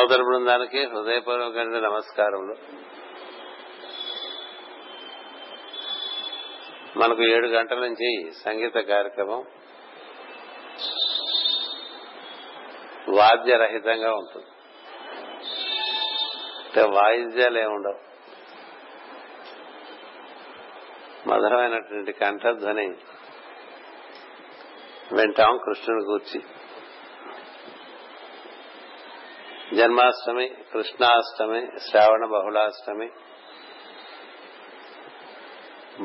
సోదర బృందానికి హృదయపూర్వకమైన నమస్కారములు. మనకు ఏడు గంటల నుంచి సంగీత కార్యక్రమం వాద్యరహితంగా ఉంటుంది. అంటే వాయిద్యాలు ఏముండవు మధురమైనటువంటి కంఠధ్వని వింటాం కృష్ణుని కూర్చి జన్మాష్టమి కృష్ణాష్టమి శ్రావణ బహుళాష్టమి.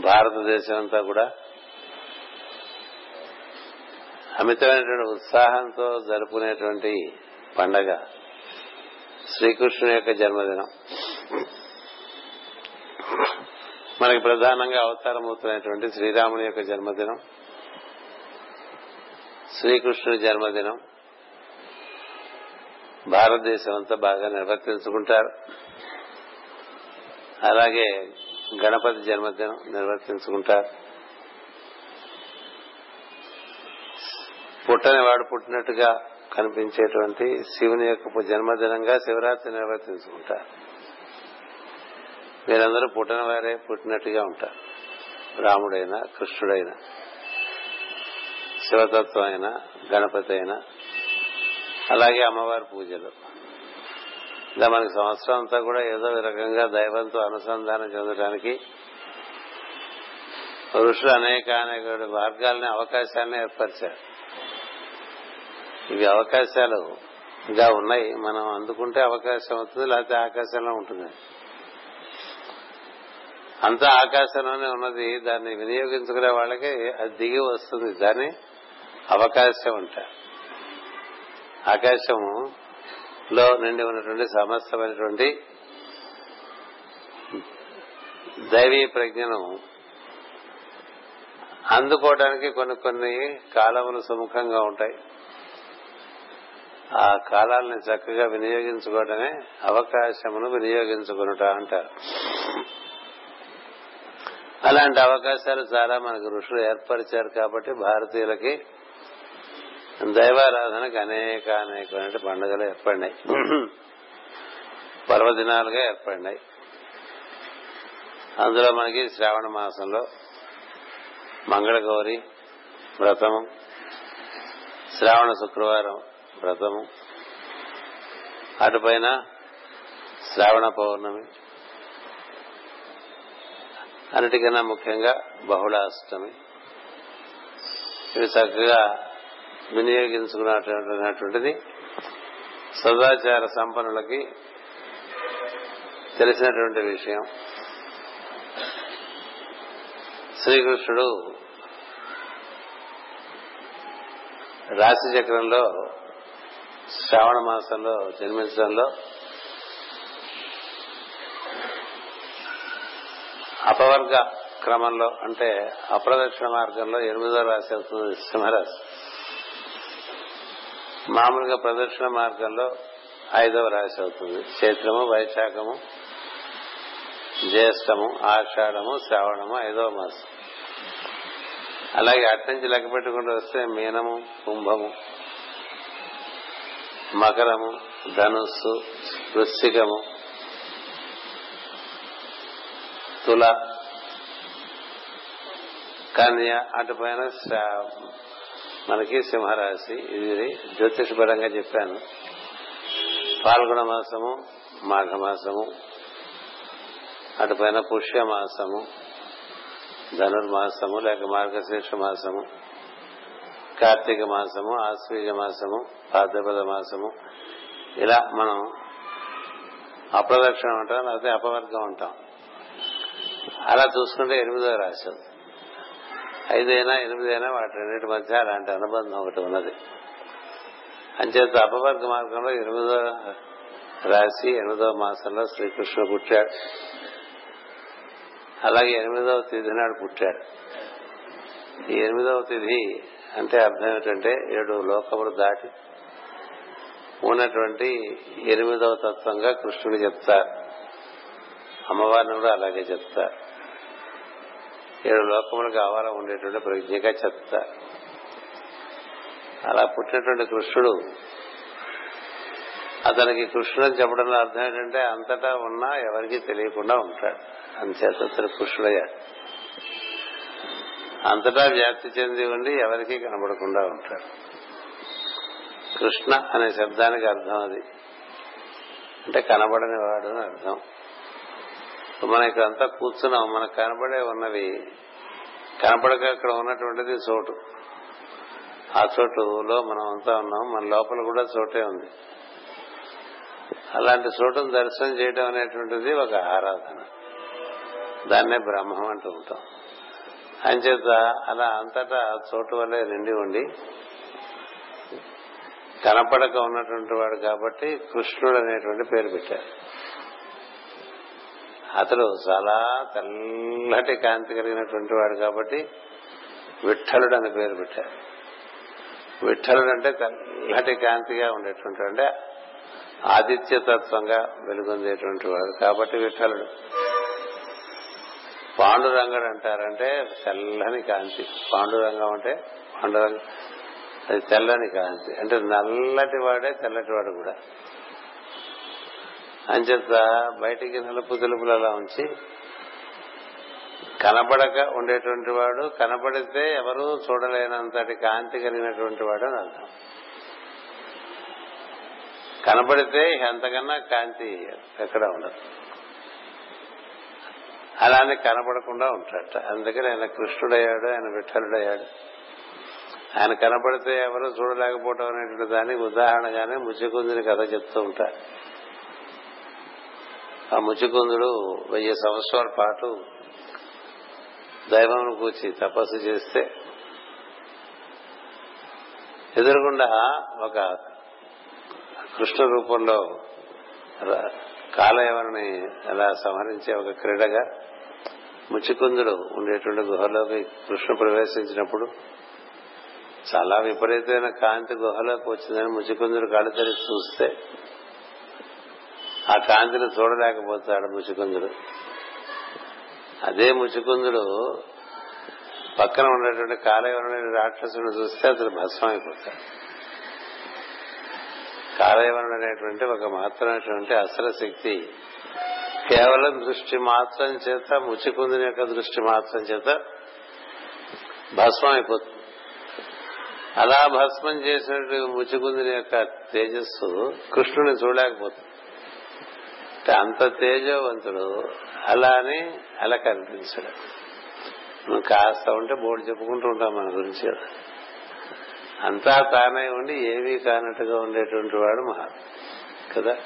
భారతదేశం అంతా కూడా అమితమైనటువంటి ఉత్సాహంతో జరుపుకునేటువంటి పండగ శ్రీకృష్ణుని యొక్క జన్మదినం. మనకి ప్రధానంగా అవతారమవుతున్నటువంటి శ్రీరాముని యొక్క జన్మదినం శ్రీకృష్ణుని జన్మదినం భారతదేశం అంతా బాగా నిర్వర్తించుకుంటారు. అలాగే గణపతి జన్మదినం నిర్వర్తించుకుంటారు. పుట్టని వాడు పుట్టినట్టుగా కనిపించేటువంటి శివుని యొక్క జన్మదినంగా శివరాత్రి నిర్వర్తించుకుంటారు. వీరందరూ పుట్టిన వారే పుట్టినట్టుగా ఉంటారు. రాముడైనా కృష్ణుడైనా శివతత్వం అయినా గణపతి అయినా అలాగే అమ్మవారి పూజలు. ఇలా మనకి సంవత్సరం అంతా కూడా ఏదో రకంగా దైవంతో అనుసంధానం చెందడానికి ఋషులు అనేక అనేక మార్గాలని అవకాశాలని ఏర్పరిచారు. ఇవి అవకాశాలుగా ఉన్నాయి. మనం అందుకుంటే అవకాశం అవుతుంది లేకపోతే ఆకాశంలో ఉంటుంది. అంతా ఆకాశంలోనే ఉన్నది దాన్ని వినియోగించుకునే వాళ్ళకి అది దిగి వస్తుంది. దాన్ని అవకాశం అంటారు. ఆకాశము లో నిండి ఉన్నటువంటి సమస్తమైనటువంటి దైవీ ప్రజ్ఞను అందుకోవడానికి కొన్ని కొన్ని కాలములు సుముఖంగా ఉంటాయి. ఆ కాలాలని చక్కగా వినియోగించుకోవడమే అవకాశమును వినియోగించుకునుట అంటారు. అలాంటి అవకాశాలు చాలా మనకు ఋషులు ఏర్పరిచారు కాబట్టి భారతీయులకి దైవారాధనకు అనేక అనేకమైన పండుగలు ఏర్పడినాయి. పర్వదినాలుగా ఏర్పడినాయి. అందులో మనకి శ్రావణ మాసంలో మంగళగౌరి వ్రతము శ్రావణ శుక్రవారం వ్రతము అటుపైన శ్రావణ పౌర్ణమి అన్నిటికన్నా ముఖ్యంగా బహుళాష్టమి. ఇవి చక్కగా వినియోగించుకున్నటువంటిది సదాచార సంపన్నులకి తెలిసినటువంటి విషయం. శ్రీకృష్ణుడు రాశి చక్రంలో శ్రావణ మాసంలో జన్మించడంలో అపవర్గ క్రమంలో అంటే అప్రదక్షిణ మార్గంలో ఎనిమిదో రాశి అవుతుంది సింహరాశి. మామూలుగా ప్రదక్షిణ మార్గంలో ఐదవ రాశి అవుతుంది. చైత్రము వైశాఖము జ్యేష్టము ఆషాఢము శ్రావణము ఐదవ మాసం. అలాగే అట్నుంచి లెక్క పెట్టుకుంటూ వస్తే మీనము కుంభము మకరము ధనుస్సు వృశ్చికము తుల కన్య అటుపైన మనకి సింహరాశి. ఇది జ్యోతిషపరంగా చెప్పాను. పాల్గొన మాసము మాఘమాసము అటుపైన పుష్యమాసము ధనుర్మాసము లేక మార్గశీర్ష మాసము కార్తీక మాసము ఆశ్వీజ మాసము భాద్రపద మాసము. ఇలా మనం అప్రదక్షిణ ఉంటాం లేకపోతే అపవర్గం ఉంటాం అలా చూసుకుంటే ఎనిమిదో రాశి ఐదైనా ఎనిమిదైనా వాటి రెండింటి మధ్య అలాంటి అనుబంధం ఒకటి ఉన్నది. అంచేత అపవర్గ మార్గంలో ఎనిమిదో రాశి ఎనిమిదవ మాసంలో శ్రీకృష్ణుడు పుట్టాడు. అలాగే ఎనిమిదవ తేదీ నాడు పుట్టాడు. ఈ ఎనిమిదవ తేదీ అంటే అర్థం ఏమిటంటే ఏడు లోకములు దాటి ఉన్నటువంటి ఎనిమిదవ తత్వంగా కృష్ణుడు చెప్తారు. అమ్మవారిని కూడా అలాగే చెప్తారు. ఏడు లోకములకు ఆవారం ఉండేటువంటి ప్రజ్ఞగా చెప్తారు అలా పుట్టినటువంటి కృష్ణుడు అతనికి కృష్ణుడు చెప్పడంలో అర్థం ఏంటంటే అంతటా ఉన్నా ఎవరికి తెలియకుండా ఉంటాడు. అంతేత అతను కృష్ణుడయ్యాడు అంతటా వ్యాప్తి చెంది ఉండి ఎవరికి కనబడకుండా ఉంటాడు. కృష్ణ అనే శబ్దానికి అర్థం అది. అంటే కనబడని వాడు అని అర్థం. మనం ఇక్కడంతా కూర్చున్నాం. మనకు కనబడే ఉన్నవి కనపడక అక్కడ ఉన్నటువంటిది చోటు. ఆ చోటులో మనం అంతా ఉన్నాం. మన లోపల కూడా చోటే ఉంది. అలాంటి చోటును దర్శనం చేయడం అనేటువంటిది ఒక ఆరాధన. దాన్నే బ్రహ్మం అంటూ ఉంటాం. అంచేత అలా అంతటా చోటు వల్లే నిండి ఉండి కనపడక ఉన్నటువంటి వాడు కాబట్టి కృష్ణుడు అనేటువంటి పేరు పెట్టారు. అతడు చాలా తెల్లటి కాంతి కలిగినటువంటి వాడు కాబట్టి విఠలుడు అని పేరు పెట్టారు. విఠలుడు అంటే తెల్లటి కాంతిగా ఉండేటువంటి అంటే ఆదిత్యతత్వంగా వెలుగొందేటువంటి వాడు కాబట్టి విఠలుడు. పాండురంగడు అంటారంటే తెల్లని కాంతి. పాండురంగం అంటే పాండురంగం. అది తెల్లని కాంతి. అంటే నల్లటి వాడే తెల్లటి వాడు కూడా. అంచేత బయటికి నలుపు తెలుపులలా ఉంచి కనపడక ఉండేటువంటి వాడు కనపడితే ఎవరూ చూడలేనంతటి కాంతి కలిగినటువంటి వాడు అని అర్థం. కనపడితే ఎంతకన్నా కాంతి ఎక్కడ ఉండదు. అలానే కనపడకుండా ఉంటాడు అందుకని ఆయన కృష్ణుడయ్యాడు ఆయన విఠలుడయ్యాడు. ఆయన కనపడితే ఎవరు చూడలేకపోవడం అనేటువంటి దానికి ఉదాహరణగానే ముచ్చకుందిని కథ చెప్తూ ఉంటారు. ఆ ముచ్చుకుందుడు వెయ్యి సంవత్సరాల పాటు దైవం కూర్చి తపస్సు చేస్తే ఎదురుగుండా ఒక కృష్ణ రూపంలో కాలయవని అలా సంహరించే ఒక క్రీడగా ముచ్చుకుందుడు ఉండేటువంటి గుహలోకి కృష్ణ ప్రవేశించినప్పుడు చాలా విపరీతమైన కాంతి గుహలోకి వచ్చిందని ముచ్చుకుందుడు కళ్ళు తెరిచి చూస్తే ఆ కాంతిని చూడలేకపోతాడు ముచుకుందుడు అదే ముచుకుందుడు పక్కన ఉన్నటువంటి కాలయవరుని రాక్షసుని చూస్తే అతను భస్మం అయిపోతాడు కాలయవరుడు అనేటువంటి ఒక మాత్రమైనటువంటి అసల శక్తి కేవలం దృష్టి మాత్రం చేత ముచ్చుకుందిని యొక్క దృష్టి మాత్రం చేత భస్మం అయిపోతుంది అలా భస్మం చేసినట్టు ముచ్చుకుందిని యొక్క తేజస్సు కృష్ణుని చూడలేకపోతుంది. అంత తేజవంతుడు అలా అని అలా కనిపించడు. నువ్వు కాస్త ఉంటే బోర్డు చెప్పుకుంటూ ఉంటాం మన గురించి అంతా తానై ఉండి ఏమీ కానట్టుగా ఉండేటువంటి వాడు మహా కదా?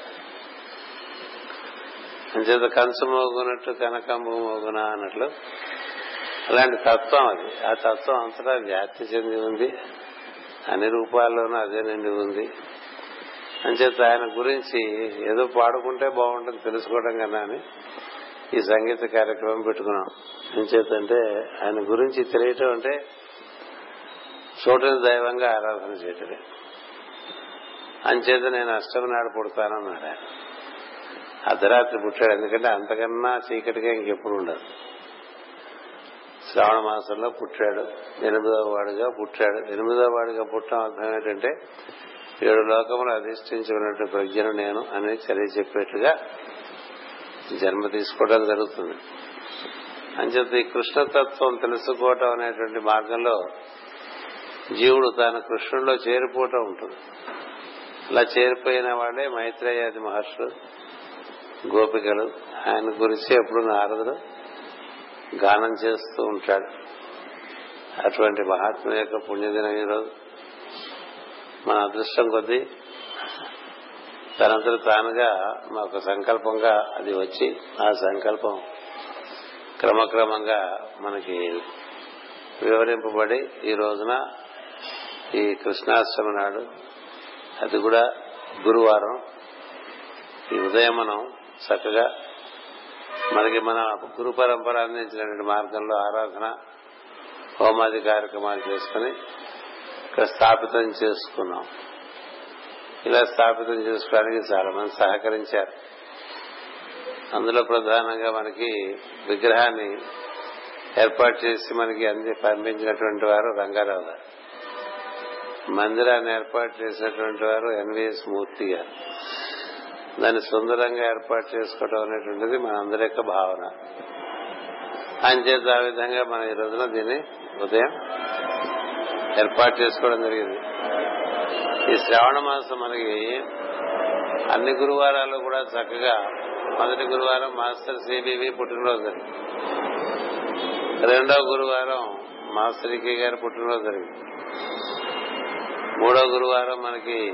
అంచేత కంచు మోగునట్టు కనకంబు మోగున అన్నట్లు అలాంటి తత్వం అది. ఆ తత్వం అంతటా వ్యాప్తి చెంది ఉంది. అన్ని రూపాల్లోనూ అదే నిండి ఉంది. అంచేత ఆయన గురించి ఏదో పాడుకుంటే బాగుంటుంది తెలుసుకోవడం కన్నా అని ఈ సంగీత కార్యక్రమం పెట్టుకున్నాం. అంచేతంటే ఆయన గురించి తెలియటం అంటే చోటుని దైవంగా ఆరాధన చేయటమే. అంచేత నేను అష్టమి నాడు పుడతానన్నాడు ఆయన. అర్ధరాత్రి పుట్టాడు ఎందుకంటే అంతకన్నా చీకటిగా ఇంకెప్పుడు ఉండదు. శ్రావణ మాసంలో పుట్టాడు ఎనిమిదవ వాడుగా పుట్టాడు. ఎనిమిదవ వాడుగా పుట్టడం అర్థం ఏంటంటే ఏడు లోకములు అధిష్ఠించి ప్రజ్ఞను నేను అని చర్య చెప్పేట్టుగా జన్మ తీసుకోవడం జరుగుతుంది. అంచేత ఈ కృష్ణతత్వం తెలుసుకోవటం అనేటువంటి మార్గంలో జీవుడు తాను కృష్ణుల్లో చేరిపోవటం ఉంటుంది. అలా చేరిపోయిన వాడే మైత్రేయాది మహర్షులు గోపికలు. ఆయన గురించి ఎప్పుడు నారదుడు గానం చేస్తూ ఉంటాడు. అటువంటి మహాత్మ యొక్క పుణ్యదినం ఈరోజు. మన అదృష్టం కొద్దీ తనంతట తానుగా మాకు సంకల్పంగా అది వచ్చి ఆ సంకల్పం క్రమక్రమంగా మనకి వివరింపబడి ఈ రోజున ఈ కృష్ణాష్టమి నాడు అది కూడా గురువారం. ఈ ఉదయం మనం చక్కగా మనకి మన గురు పరంపర అందించినటువంటి మార్గంలో ఆరాధన హోమాది కార్యక్రమాలు చేసుకుని స్థాపితం చేసుకున్నాం. ఇలా స్థాపితం చేసుకోవడానికి చాలా మంది సహకరించారు. అందులో ప్రధానంగా మనకి విగ్రహాన్ని ఏర్పాటు చేసి మనకి అంది పంపించినటువంటి వారు రంగారావు గారు. మందిరాన్ని ఏర్పాటు చేసినటువంటి వారు ఎన్విఎస్ మూర్తి గారు. దాన్ని సుందరంగా ఏర్పాటు చేసుకోవడం అనేటువంటిది మనందరి యొక్క భావన. అంచేత ఆ విధంగా మనం ఈ రోజున దీన్ని ఉదయం ఏర్పాటు చేసుకోవడం జరిగింది. ఈ శ్రావణ మాసం మనకి అన్ని గురువారాలు కూడా చక్కగా మొదటి గురువారం మాస్టర్ సిబివి పుట్టినరోజు జరిగింది. రెండో గురువారం మాస్టర్ కే గారి పుట్టినరోజు జరిగింది. మూడో గురువారం మనకి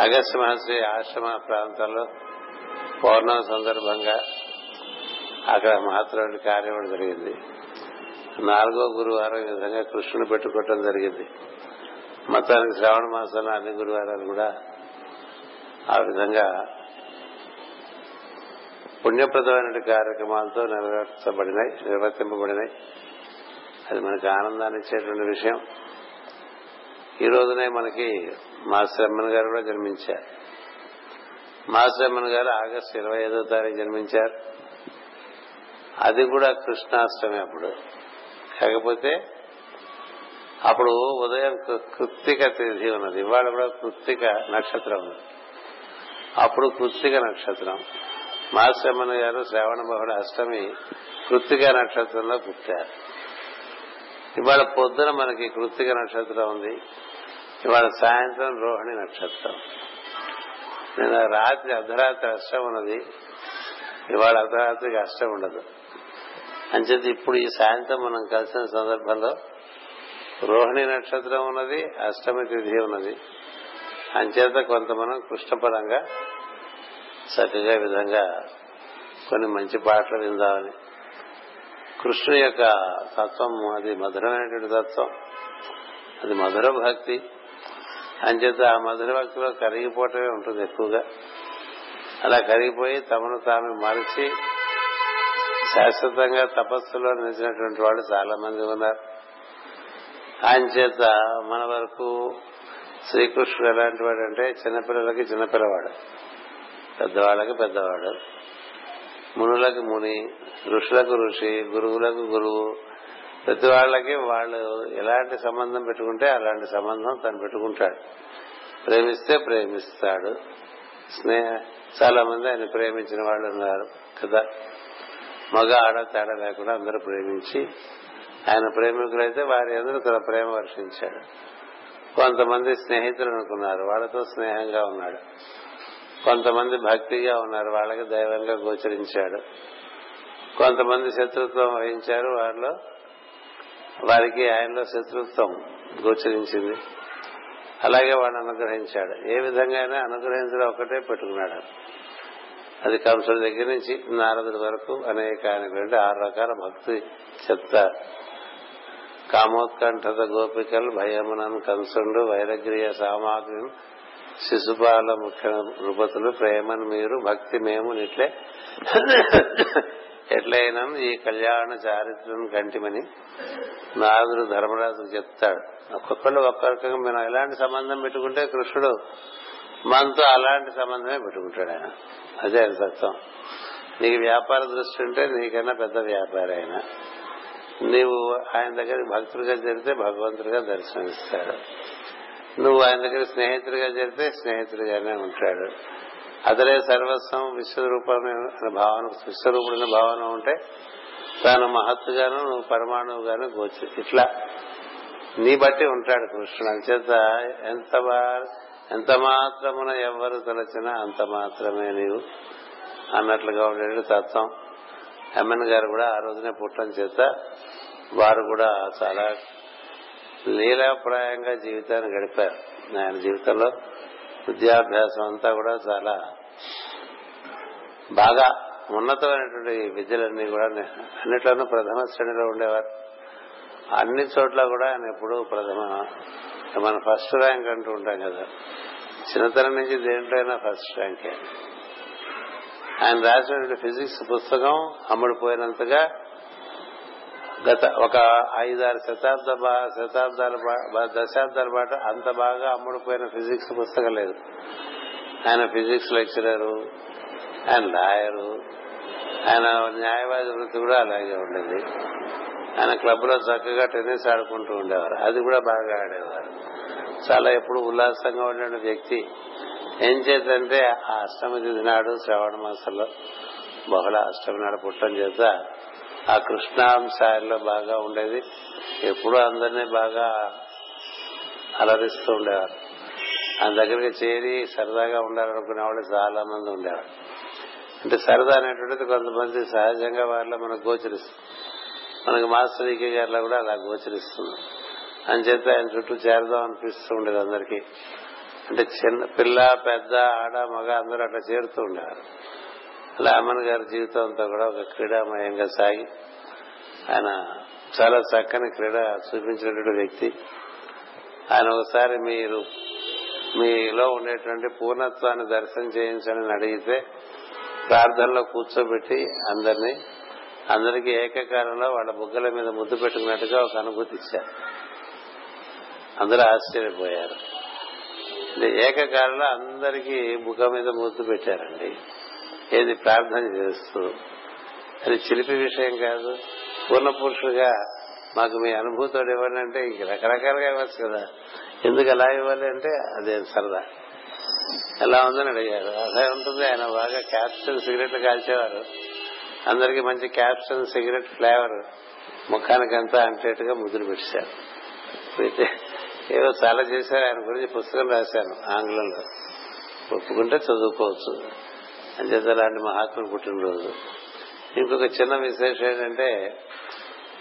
ఆగస్టు మహర్షి ఆశ్రమ ప్రాంతాల్లో పౌర్ణమి సందర్భంగా అక్కడ మహత్తరమైన కార్యం జరిగింది. నాలుగో గురువారం ఈ విధంగా కృష్ణుని పెట్టుకోవటం జరిగింది. మొత్తానికి శ్రావణ మాసంలో అన్ని గురువారాలు కూడా ఆ విధంగా పుణ్యప్రదమైన కార్యక్రమాలతో నెరవేర్చబడినాయి నిర్వర్తింపబడినాయి. అది మనకి ఆనందాన్ని ఇచ్చేటువంటి విషయం. ఈ రోజునే మనకి మాస్టర్ అమ్మన్ గారు కూడా జన్మించారు. మాస్టర్ అమ్మన్ గారు ఆగస్టు ఇరవై ఐదో తారీఖు జన్మించారు. అది కూడా కృష్ణాష్టమి అప్పుడు. కాకపోతే అప్పుడు ఉదయం కృత్తిక తిథి ఉన్నది. ఇవాళ కూడా కృత్తిక నక్షత్రం ఉన్నది. అప్పుడు కృత్తిక నక్షత్రం. మాస్టమ్మన్ గారు శ్రావణ బహుళ అష్టమి కృత్తిక నక్షత్రంలో పుట్టారు. ఇవాళ పొద్దున మనకి కృత్తిక నక్షత్రం ఉంది. ఇవాళ సాయంత్రం రోహిణి నక్షత్రం. నిన్న రాత్రి అర్ధరాత్రి అష్టం ఉన్నది. ఇవాళ అర్ధరాత్రికి అష్టం ఉండదు. అంచేది ఇప్పుడు ఈ సాయంత్రం మనం కలిసిన సందర్భంలో రోహిణి నక్షత్రం ఉన్నది అష్టమి తిథి ఉన్నది. అంచేత కొంత మనం కృష్ణపరంగా చక్కగా విధంగా కొన్ని మంచి పాటలు విందామని. కృష్ణుని యొక్క తత్వం అది మధురమైనటువంటి తత్వం అది మధుర భక్తి. అంచేత ఆ మధుర భక్తిలో కరిగిపోవటమే ఉంటుంది ఎక్కువగా. అలా కరిగిపోయి తమను తాము మరిచి శాశ్వతంగా తపస్సులో నిలిచినటువంటి వాళ్ళు చాలా మంది ఉన్నారు. ఆయన చేత మన వరకు శ్రీకృష్ణుడు ఎలాంటి వాడు అంటే చిన్నపిల్లలకి చిన్నపిల్లవాడు పెద్దవాళ్ళకి పెద్దవాడు మునులకు ముని ఋషులకు ఋషి గురువులకు గురువు ప్రతి వాళ్ళకి వాళ్ళు ఎలాంటి సంబంధం పెట్టుకుంటే అలాంటి సంబంధం తను పెట్టుకుంటాడు. ప్రేమిస్తే ప్రేమిస్తాడు. స్నేహ చాలా మంది ఆయన ప్రేమించిన వాళ్ళు ఉన్నారు కదా. మగ ఆడ తేడా లేకుండా అందరూ ప్రేమించి ఆయన ప్రేమికులైతే వారి అందరూ తన ప్రేమ వర్షించాడు. కొంతమంది స్నేహితులు అనుకున్నారు వాళ్ళతో స్నేహంగా ఉన్నాడు. కొంతమంది భక్తిగా ఉన్నారు వాళ్ళకి దైవంగా గోచరించాడు. కొంతమంది శత్రుత్వం వహించారు వారిలో వారికి ఆయనలో శత్రుత్వం గోచరించింది. అలాగే వాడు అనుగ్రహించాడు. ఏ విధంగా అయినా అనుగ్రహించడం ఒకటే పెట్టుకున్నాడు. అది కంసుల దగ్గర నుంచి నారదుడి వరకు అనేక అనేటువంటి ఆరు రకాల భక్తి చెప్తారు కామోత్కంఠత గోపికలు భయమునను కంసుండు వైరగ్రియ సామాగ్రి శిశుపాల ముఖ్య నృపతులు ప్రేమను మీరు భక్తి మేము నిట్లే. ఎట్లయినా ఈ కళ్యాణ చారిత్రను కంటిమని నారదుడు ధర్మరాజుకు చెప్తాడు. ఒక్కొక్కళ్ళు ఒక్క రకంగా మనం ఎలాంటి సంబంధం పెట్టుకుంటే కృష్ణుడు మనతో అలాంటి సంబంధమే పెట్టుకుంటాడు ఆయన. అదే ఆయన సత్యం. నీకు వ్యాపార దృష్టి ఉంటే నీకన్నా పెద్ద వ్యాపారి ఆయన. నీవు ఆయన దగ్గర భక్తుడిగా జరిగితే భగవంతుడిగా దర్శనమిస్తాడు. నువ్వు ఆయన దగ్గర స్నేహితుడిగా జరిగితే స్నేహితుడిగానే ఉంటాడు. అతడే సర్వస్వం విశ్వరూపమే భావన విశ్వరూపుడైన భావన ఉంటే తాను మహత్తుగాను నువ్వు పరమాణువుగాను గోచి ఇట్లా నీ బట్టి ఉంటాడు కృష్ణుడు. అంచేత ఎంత ఎంత మాత్రమున ఎవరు తలచినా అంత మాత్రమే నీవు అన్నట్లుగా ఉండేది తత్వం. ఎమ్మెన్ గారు కూడా ఆ రోజునే పుట్టడం చేత వారు కూడా చాలా లీలాప్రాయంగా జీవితాన్ని గడిపారు. ఆయన జీవితంలో విద్యాభ్యాసం అంతా కూడా చాలా బాగా ఉన్నతమైనటువంటి విద్యలన్నీ కూడా అన్నిట్లోనూ ప్రథమ శ్రేణిలో ఉండేవారు. అన్ని చోట్ల కూడా ఆయన ఎప్పుడూ ప్రథమ మన ఫస్ట్ ర్యాంక్ అంటూ ఉంటాం కదా. చిన్నతనం నుంచి దేంట్లో అయినా ఫస్ట్ ర్యాంకే ఆయన రాసినటువంటి ఫిజిక్స్ పుస్తకం అమ్ముడుపోయినంతగా గత ఒక ఐదారు శతాబ్ద శతాబ్దాల దశాబ్దాల పాటు అంత బాగా అమ్ముడుపోయిన ఫిజిక్స్ పుస్తకం లేదు. ఆయన ఫిజిక్స్ లెక్చరరు ఆయన లాయరు ఆయన న్యాయవాది వృత్తి కూడా అలాగే ఉండేది. ఆయన క్లబ్లో చక్కగా టెన్నిస్ ఆడుకుంటూ ఉండేవారు. అది కూడా బాగా ఆడేవారు. చాలా ఎప్పుడు ఉల్లాసంగా ఉండే వ్యక్తి ఏం చేతంటే ఆ అష్టమి తిథి నాడు శ్రావణ మాసంలో బహుళ అష్టమి నాడు పుట్టడం చేత ఆ కృష్ణాంశాల్లో బాగా ఉండేది. ఎప్పుడూ అందరినీ బాగా అలరిస్తూ ఉండేవారు. ఆ దగ్గరికి చేరి సరదాగా ఉండాలనుకునే వాళ్ళు చాలా మంది ఉండేవారు. అంటే సరదా అనేటువంటిది కొంతమంది సహజంగా వాళ్ళ మనకు గోచరిస్తుంది. మనకి మాస్టర్ ఈకే గారిలో కూడా అలా గోచరిస్తుంది. అంచేత ఆయన చుట్టూ చేరదాం అనిపిస్తూ ఉండేది అందరికీ. అంటే చిన్న పిల్ల పెద్ద ఆడ మగ అందరూ అట్లా చేరుతూ ఉండేవారు. అలా అమ్మన్ గారి జీవితం అంతా కూడా ఒక క్రీడామయంగా సాగి ఆయన చాలా చక్కని క్రీడ చూపించినటువంటి వ్యక్తి. ఆయన ఒకసారి మీరు మీలో ఉండేటువంటి పూర్ణత్వాన్ని దర్శనం చేయించని అడిగితే ప్రార్థనలో కూర్చోబెట్టి అందరినీ అందరికీ ఏకకాలంలో వాళ్ళ బుగ్గల మీద ముద్దు పెట్టుకున్నట్టుగా ఒక అనుభూతి ఇచ్చారు. అందరూ ఆశ్చర్యపోయారు. ఏకకాలంలో అందరికీ ముఖం మీద ముద్దు పెట్టారండి. ఏది ప్రార్థన చేస్తూ. అది చిలిపి విషయం కాదు. పూర్ణ పురుషుడుగా మాకు మీ అనుభూతుడు ఇవ్వండి అంటే ఇంక రకరకాలుగా ఇవ్వచ్చు కదా. ఎందుకు అలా ఇవ్వాలి అంటే అదే సరదా. ఎలా ఉందని అడిగారు. అదే ఉంటుంది. ఆయన బాగా క్యాప్షన్ సిగరెట్లు కాల్చేవారు. అందరికి మంచి క్యాప్షన్ సిగరెట్ ఫ్లేవర్. ముఖానికంతా అంటేట్టుగా ముద్దులు పెట్టారు. అయితే ఏదో చాలా చేశారు. ఆయన గురించి పుస్తకం రాశాను ఆంగ్లంలో. ఒప్పుకుంటే చదువుకోవచ్చు. అంచేత అలాంటి మహాత్ములు పుట్టినరోజు. ఇంకొక చిన్న విశేషం ఏంటంటే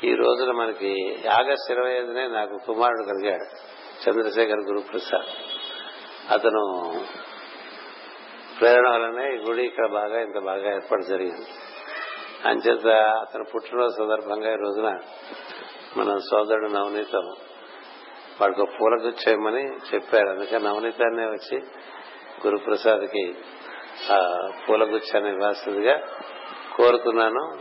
ఈ రోజున మనకి ఆగస్టు ఇరవై ఐదునే నాకు కుమారుడు కలిగాడు. చంద్రశేఖర్ గురుప్రసాద్. అతను ప్రేరణ వల్లనే ఈ గుడి ఇక్కడ బాగా ఇంత బాగా ఏర్పాటు జరిగింది. అంచేత అతను పుట్టినరోజు సందర్భంగా ఈ రోజున మన సోదరుడు నవనీతం వాడికి ఒక చేయమని చెప్పారు అందుకని నవనీతాన్నే వచ్చి గురుప్రసాద్కి ఆ పూలగుచ్చాన్ని ఇవ్వాల్సిందిగా కోరుతున్నాను.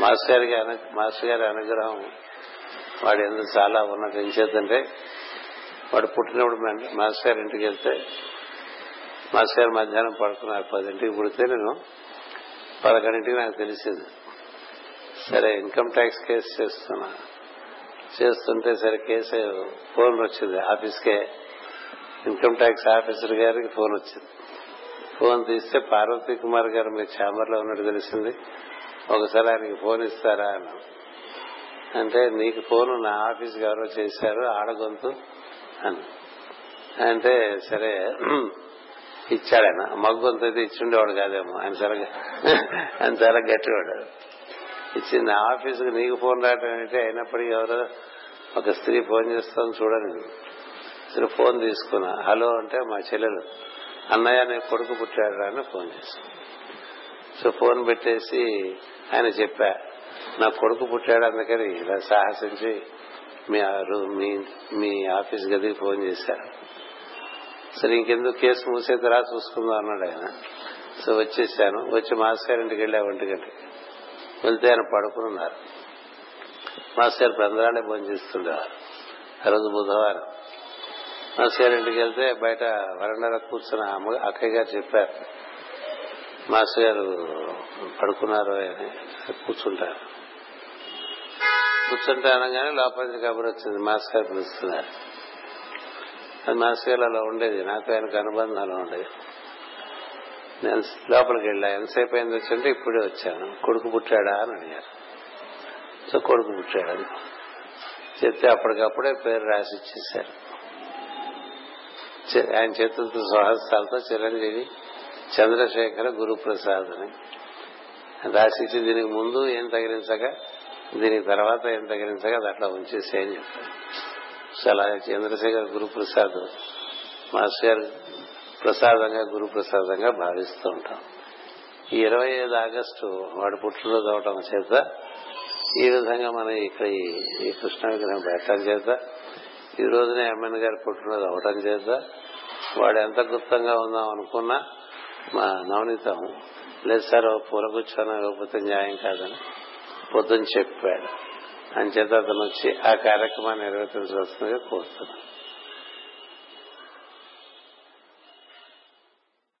మాస్టర్ గారికి అను- మాస్టర్ గారి అనుగ్రహం వాడు ఎందుకు చాలా ఉన్నది. ఏం చేద్దంటే వాడు పుట్టినప్పుడు మాస్టర్ గారి ఇంటికి వెళ్తే మాస్టర్ గారు మధ్యాహ్నం పడుకున్నారు. పదింటికి పుడితే నేను పదకొండింటికి నాకు తెలిసింది. సరే ఇన్కమ్ ట్యాక్స్ కేసు చేస్తున్నా. చేస్తుంటే సరే కేసు ఫోన్ వచ్చింది ఆఫీస్కే. ఇన్కమ్ ట్యాక్స్ ఆఫీసర్ గారికి ఫోన్ వచ్చింది. ఫోన్ తీస్తే పార్వతీ కుమార్ గారు మీ ఛాంబర్లో ఉన్నట్టు తెలిసింది. ఒకసారి ఆయనకి ఫోన్ ఇస్తారా అని అంటే నీకు ఫోన్ నా ఆఫీస్కి ఎవరో చేశారు ఆడగొంతు అని అంటే సరే ఇచ్చాడు ఆయన. మగ్గొంతు అయితే ఇచ్చిండేవాడు కాదేమో. ఆయన చాలా ఆయన చాలా గట్టివాడు. ఇచ్చింది. ఆఫీసుకు నీకు ఫోన్ రావటం అంటే అయినప్పటికీ ఎవరో ఒక స్త్రీ ఫోన్ చేస్తాను చూడని సరే ఫోన్ తీసుకున్నా. హలో అంటే మా చెల్లెలు అన్నయ్య నీ కొడుకు పుట్టాడు అని ఫోన్ చేశాను సో ఫోన్ పెట్టేసి ఆయన చెప్పా నా కొడుకు పుట్టాడు అందుకని ఇలా సాహసించి మీ ఆ రూ- మీ మీ ఆఫీస్ గదికి ఫోన్ చేశారు సరే ఇంకెందుకు కేసు మూసేతరా చూసుకుందాం అన్నాడు ఆయన. సో వచ్చేసాను. వచ్చి మాస్టర్ గారి ఇంటికి వెళ్ళా ఒంటి గంటకి. వెళ్తే ఆయన పడుకుని ఉన్నారు మాస్టర్ గారు బంధురాలే ఆ రోజు బుధవారం. మాస్టర్ ఇంటికి వెళ్తే బయట వరండాలో కూర్చున్న అమ్మ అక్కయ్య గారు చెప్పారు మాస్టర్ గారు పడుకున్నారు అని కూర్చుంటారు. కూర్చుంటే అనగానే లోపల నుంచి కబురు వచ్చింది మాస్టర్ గారు పిలుస్తున్నారు. అది మాస్టర్ గారు అలా ఉండేది నాకు ఆయనకు అనుబంధం అలా ఉండేది. నేను లోపలికి వెళ్ళా. ఎంతసేపు అయింది వచ్చింటే ఇప్పుడే వచ్చాను. కొడుకు పుట్టాడా అని అడిగారు. సో కొడుకు పుట్టాడు. చెప్తే అప్పటికప్పుడే పేరు రాసి ఇచ్చేశారు. ఆయన చేతులతో స్వహస్తాలతో చిరంజీవి చంద్రశేఖర గురుప్రసాద్ అని రాసి ఇచ్చి దీనికి ముందు ఏం తగిలించక దీనికి తర్వాత ఏం తగిలించక అది అట్లా ఉంచేసేయని చెప్పారు. సో అలా చంద్రశేఖర్ గురుప్రసాద్ మాస్టర్ గారు ప్రసాదంగా గురు ప్రసాదంగా భావిస్తూ ఉంటాం. ఈ ఇరవై ఐదు ఆగస్టు వాడు పుట్టినరోజు అవటం చేత ఈ విధంగా మనం ఇక్కడ ఈ- కృష్ణ విగ్రహం పెట్టడం చేత ఈ రోజున ఎమ్మెన్ గారి పుట్టినరోజు అవటం చేత వాడు ఎంత గుప్తంగా ఉందాం అనుకున్నా మా నవనీతం లేదు సార్ ఓ పూల ఇవ్వకపోతే న్యాయం కాదని పొద్దున చెప్పాడు. అని చేత అతను వచ్చి ఆ కార్యక్రమాన్ని నిర్వర్తించవలసిందిగా కోరుతున్నాను.